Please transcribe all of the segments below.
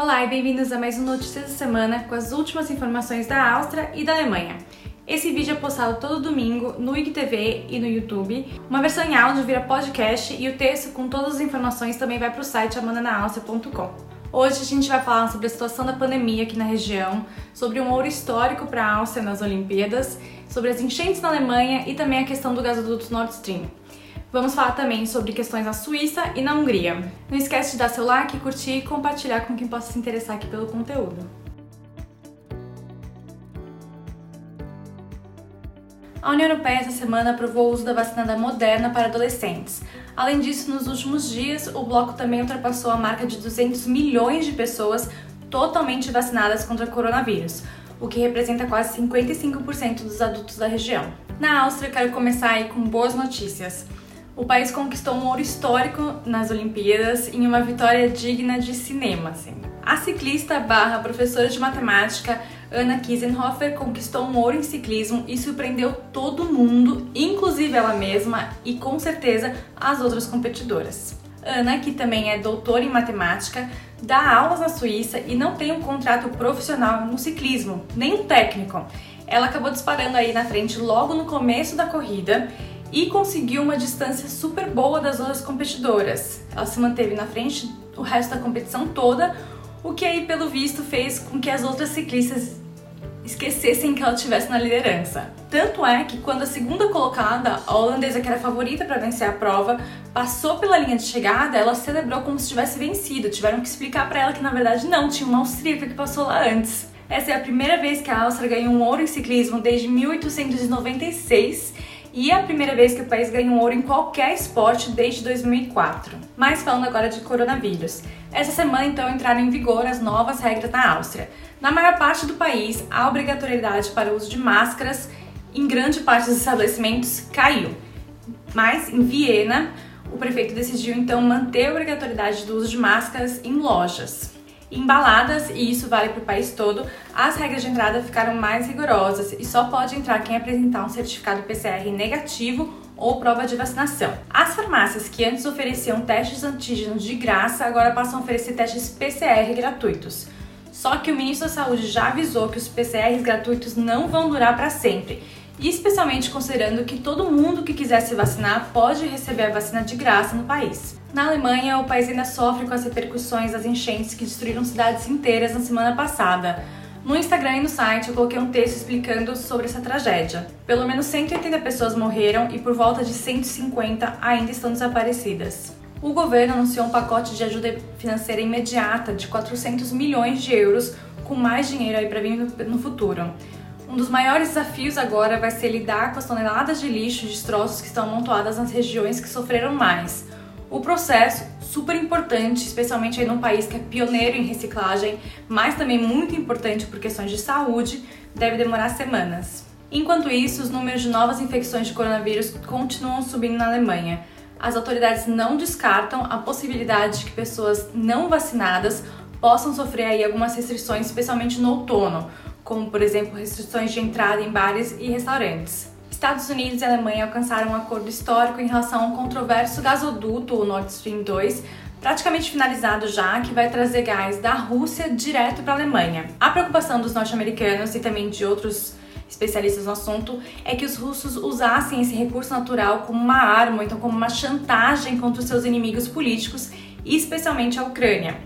Olá e bem-vindos a mais um Notícias da Semana com as últimas informações da Áustria e da Alemanha. Esse vídeo é postado todo domingo no IGTV e no YouTube. Uma versão em áudio vira podcast e o texto com todas as informações também vai para o site amandanaaustria.com. Hoje a gente vai falar sobre a situação da pandemia aqui na região, sobre um ouro histórico para a Áustria nas Olimpíadas, sobre as enchentes na Alemanha e também a questão do gasoduto Nord Stream. Vamos falar também sobre questões na Suíça e na Hungria. Não esquece de dar seu like, curtir e compartilhar com quem possa se interessar aqui pelo conteúdo. A União Europeia essa semana aprovou o uso da vacina da Moderna para adolescentes. Além disso, nos últimos dias, o bloco também ultrapassou a marca de 200 milhões de pessoas totalmente vacinadas contra o coronavírus, o que representa quase 55% dos adultos da região. Na Áustria, quero começar aí com boas notícias o país conquistou um ouro histórico nas Olimpíadas em uma vitória digna de cinema. Assim. A ciclista barra professora de matemática Anna Kiesenhofer conquistou um ouro em ciclismo e surpreendeu todo mundo, inclusive ela mesma e com certeza as outras competidoras. Ana, que também é doutora em matemática, dá aulas na Suíça e não tem um contrato profissional no ciclismo, nem um técnico. Ela acabou disparando aí na frente logo no começo da corrida e conseguiu uma distância super boa das outras competidoras. Ela se manteve na frente o resto da competição toda, o que aí pelo visto fez com que as outras ciclistas esquecessem que ela estivesse na liderança. Tanto é que quando a segunda colocada, a holandesa que era favorita para vencer a prova, passou pela linha de chegada, ela celebrou como se tivesse vencido. Tiveram que explicar para ela que na verdade não, tinha uma austríaca que passou lá antes. Essa é a primeira vez que a Áustria ganhou um ouro em ciclismo desde 1896 e é a primeira vez que o país ganha um ouro em qualquer esporte desde 2004. Mas falando agora de coronavírus. Essa semana então entraram em vigor as novas regras na Áustria. Na maior parte do país, a obrigatoriedade para o uso de máscaras em grande parte dos estabelecimentos caiu. Mas em Viena, o prefeito decidiu então manter a obrigatoriedade do uso de máscaras em lojas embaladas, e isso vale para o país todo, as regras de entrada ficaram mais rigorosas e só pode entrar quem apresentar um certificado PCR negativo ou prova de vacinação. As farmácias que antes ofereciam testes antígenos de graça agora passam a oferecer testes PCR gratuitos. Só que o ministro da Saúde já avisou que os PCRs gratuitos não vão durar para sempre, e especialmente considerando que todo mundo que quiser se vacinar pode receber a vacina de graça no país. Na Alemanha, o país ainda sofre com as repercussões das enchentes que destruíram cidades inteiras na semana passada. No Instagram e no site eu coloquei um texto explicando sobre essa tragédia. Pelo menos 180 pessoas morreram e por volta de 150 ainda estão desaparecidas. O governo anunciou um pacote de ajuda financeira imediata de 400 milhões de euros, com mais dinheiro aí para vir no futuro. Um dos maiores desafios agora vai ser lidar com as toneladas de lixo e destroços que estão amontoadas nas regiões que sofreram mais. O processo, super importante, especialmente aí num país que é pioneiro em reciclagem, mas também muito importante por questões de saúde, deve demorar semanas. Enquanto isso, os números de novas infecções de coronavírus continuam subindo na Alemanha. As autoridades não descartam a possibilidade de que pessoas não vacinadas possam sofrer aí algumas restrições, especialmente no outono, como por exemplo restrições de entrada em bares e restaurantes. Estados Unidos e Alemanha alcançaram um acordo histórico em relação ao controverso gasoduto, o Nord Stream 2, praticamente finalizado já, que vai trazer gás da Rússia direto para a Alemanha. A preocupação dos norte-americanos e também de outros especialistas no assunto é que os russos usassem esse recurso natural como uma arma, então como uma chantagem contra os seus inimigos políticos, especialmente a Ucrânia.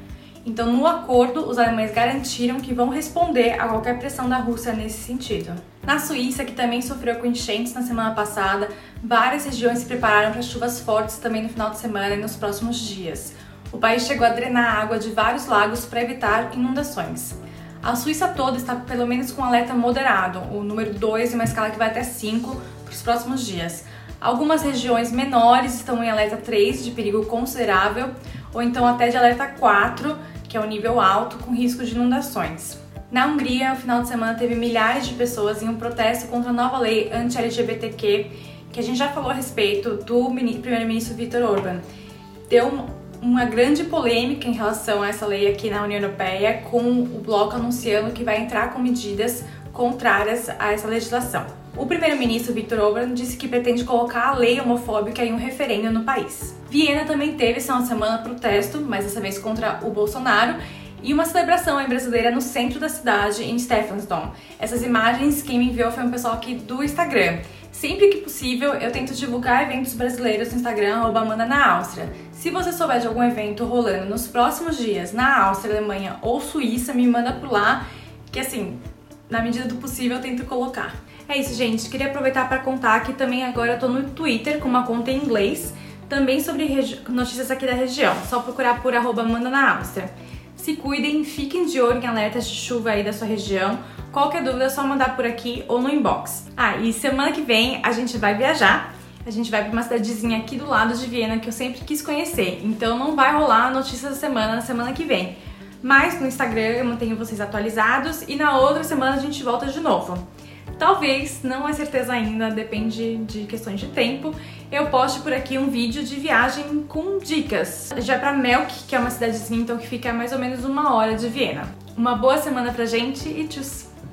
Então, no acordo, os alemães garantiram que vão responder a qualquer pressão da Rússia nesse sentido. Na Suíça, que também sofreu com enchentes na semana passada, várias regiões se prepararam para chuvas fortes também no final de semana e nos próximos dias. O país chegou a drenar água de vários lagos para evitar inundações. A Suíça toda está pelo menos com alerta moderado, o número 2 em uma escala que vai até 5 para os próximos dias. Algumas regiões menores estão em alerta 3 de perigo considerável, ou então até de alerta 4 que é o nível alto com risco de inundações. Na Hungria, no final de semana teve milhares de pessoas em um protesto contra a nova lei anti-LGBTQ, que a gente já falou a respeito do primeiro-ministro Viktor Orban. Deu uma grande polêmica em relação a essa lei aqui na União Europeia, com o bloco anunciando que vai entrar com medidas contrárias a essa legislação. O primeiro-ministro Viktor Orban disse que pretende colocar a lei homofóbica em um referendo no país. Viena também teve essa semana protesto, mas dessa vez contra o Bolsonaro, e uma celebração em brasileira no centro da cidade, em Stephansdom. Essas imagens quem me enviou foi um pessoal aqui do Instagram. Sempre que possível, eu tento divulgar eventos brasileiros no Instagram, Amanda na Áustria. Se você souber de algum evento rolando nos próximos dias na Áustria, Alemanha ou Suíça, me manda por lá, que assim, na medida do possível eu tento colocar. É isso, gente. Queria aproveitar para contar que também agora eu tô no Twitter com uma conta em inglês, também sobre notícias aqui da região. Só procurar por arroba na Áustria. Se cuidem, fiquem de olho em alertas de chuva aí da sua região. Qualquer dúvida é só mandar por aqui ou no inbox. Ah, e semana que vem a gente vai viajar. A gente vai para uma cidadezinha aqui do lado de Viena que eu sempre quis conhecer. Então não vai rolar a notícia da semana na semana que vem. Mas no Instagram eu mantenho vocês atualizados e na outra semana a gente volta de novo. Talvez, não é certeza ainda, depende de questões de tempo, eu poste por aqui um vídeo de viagem com dicas. Já para Melk, que é uma cidadezinha então que fica a mais ou menos uma hora de Viena. Uma boa semana pra gente e tchau!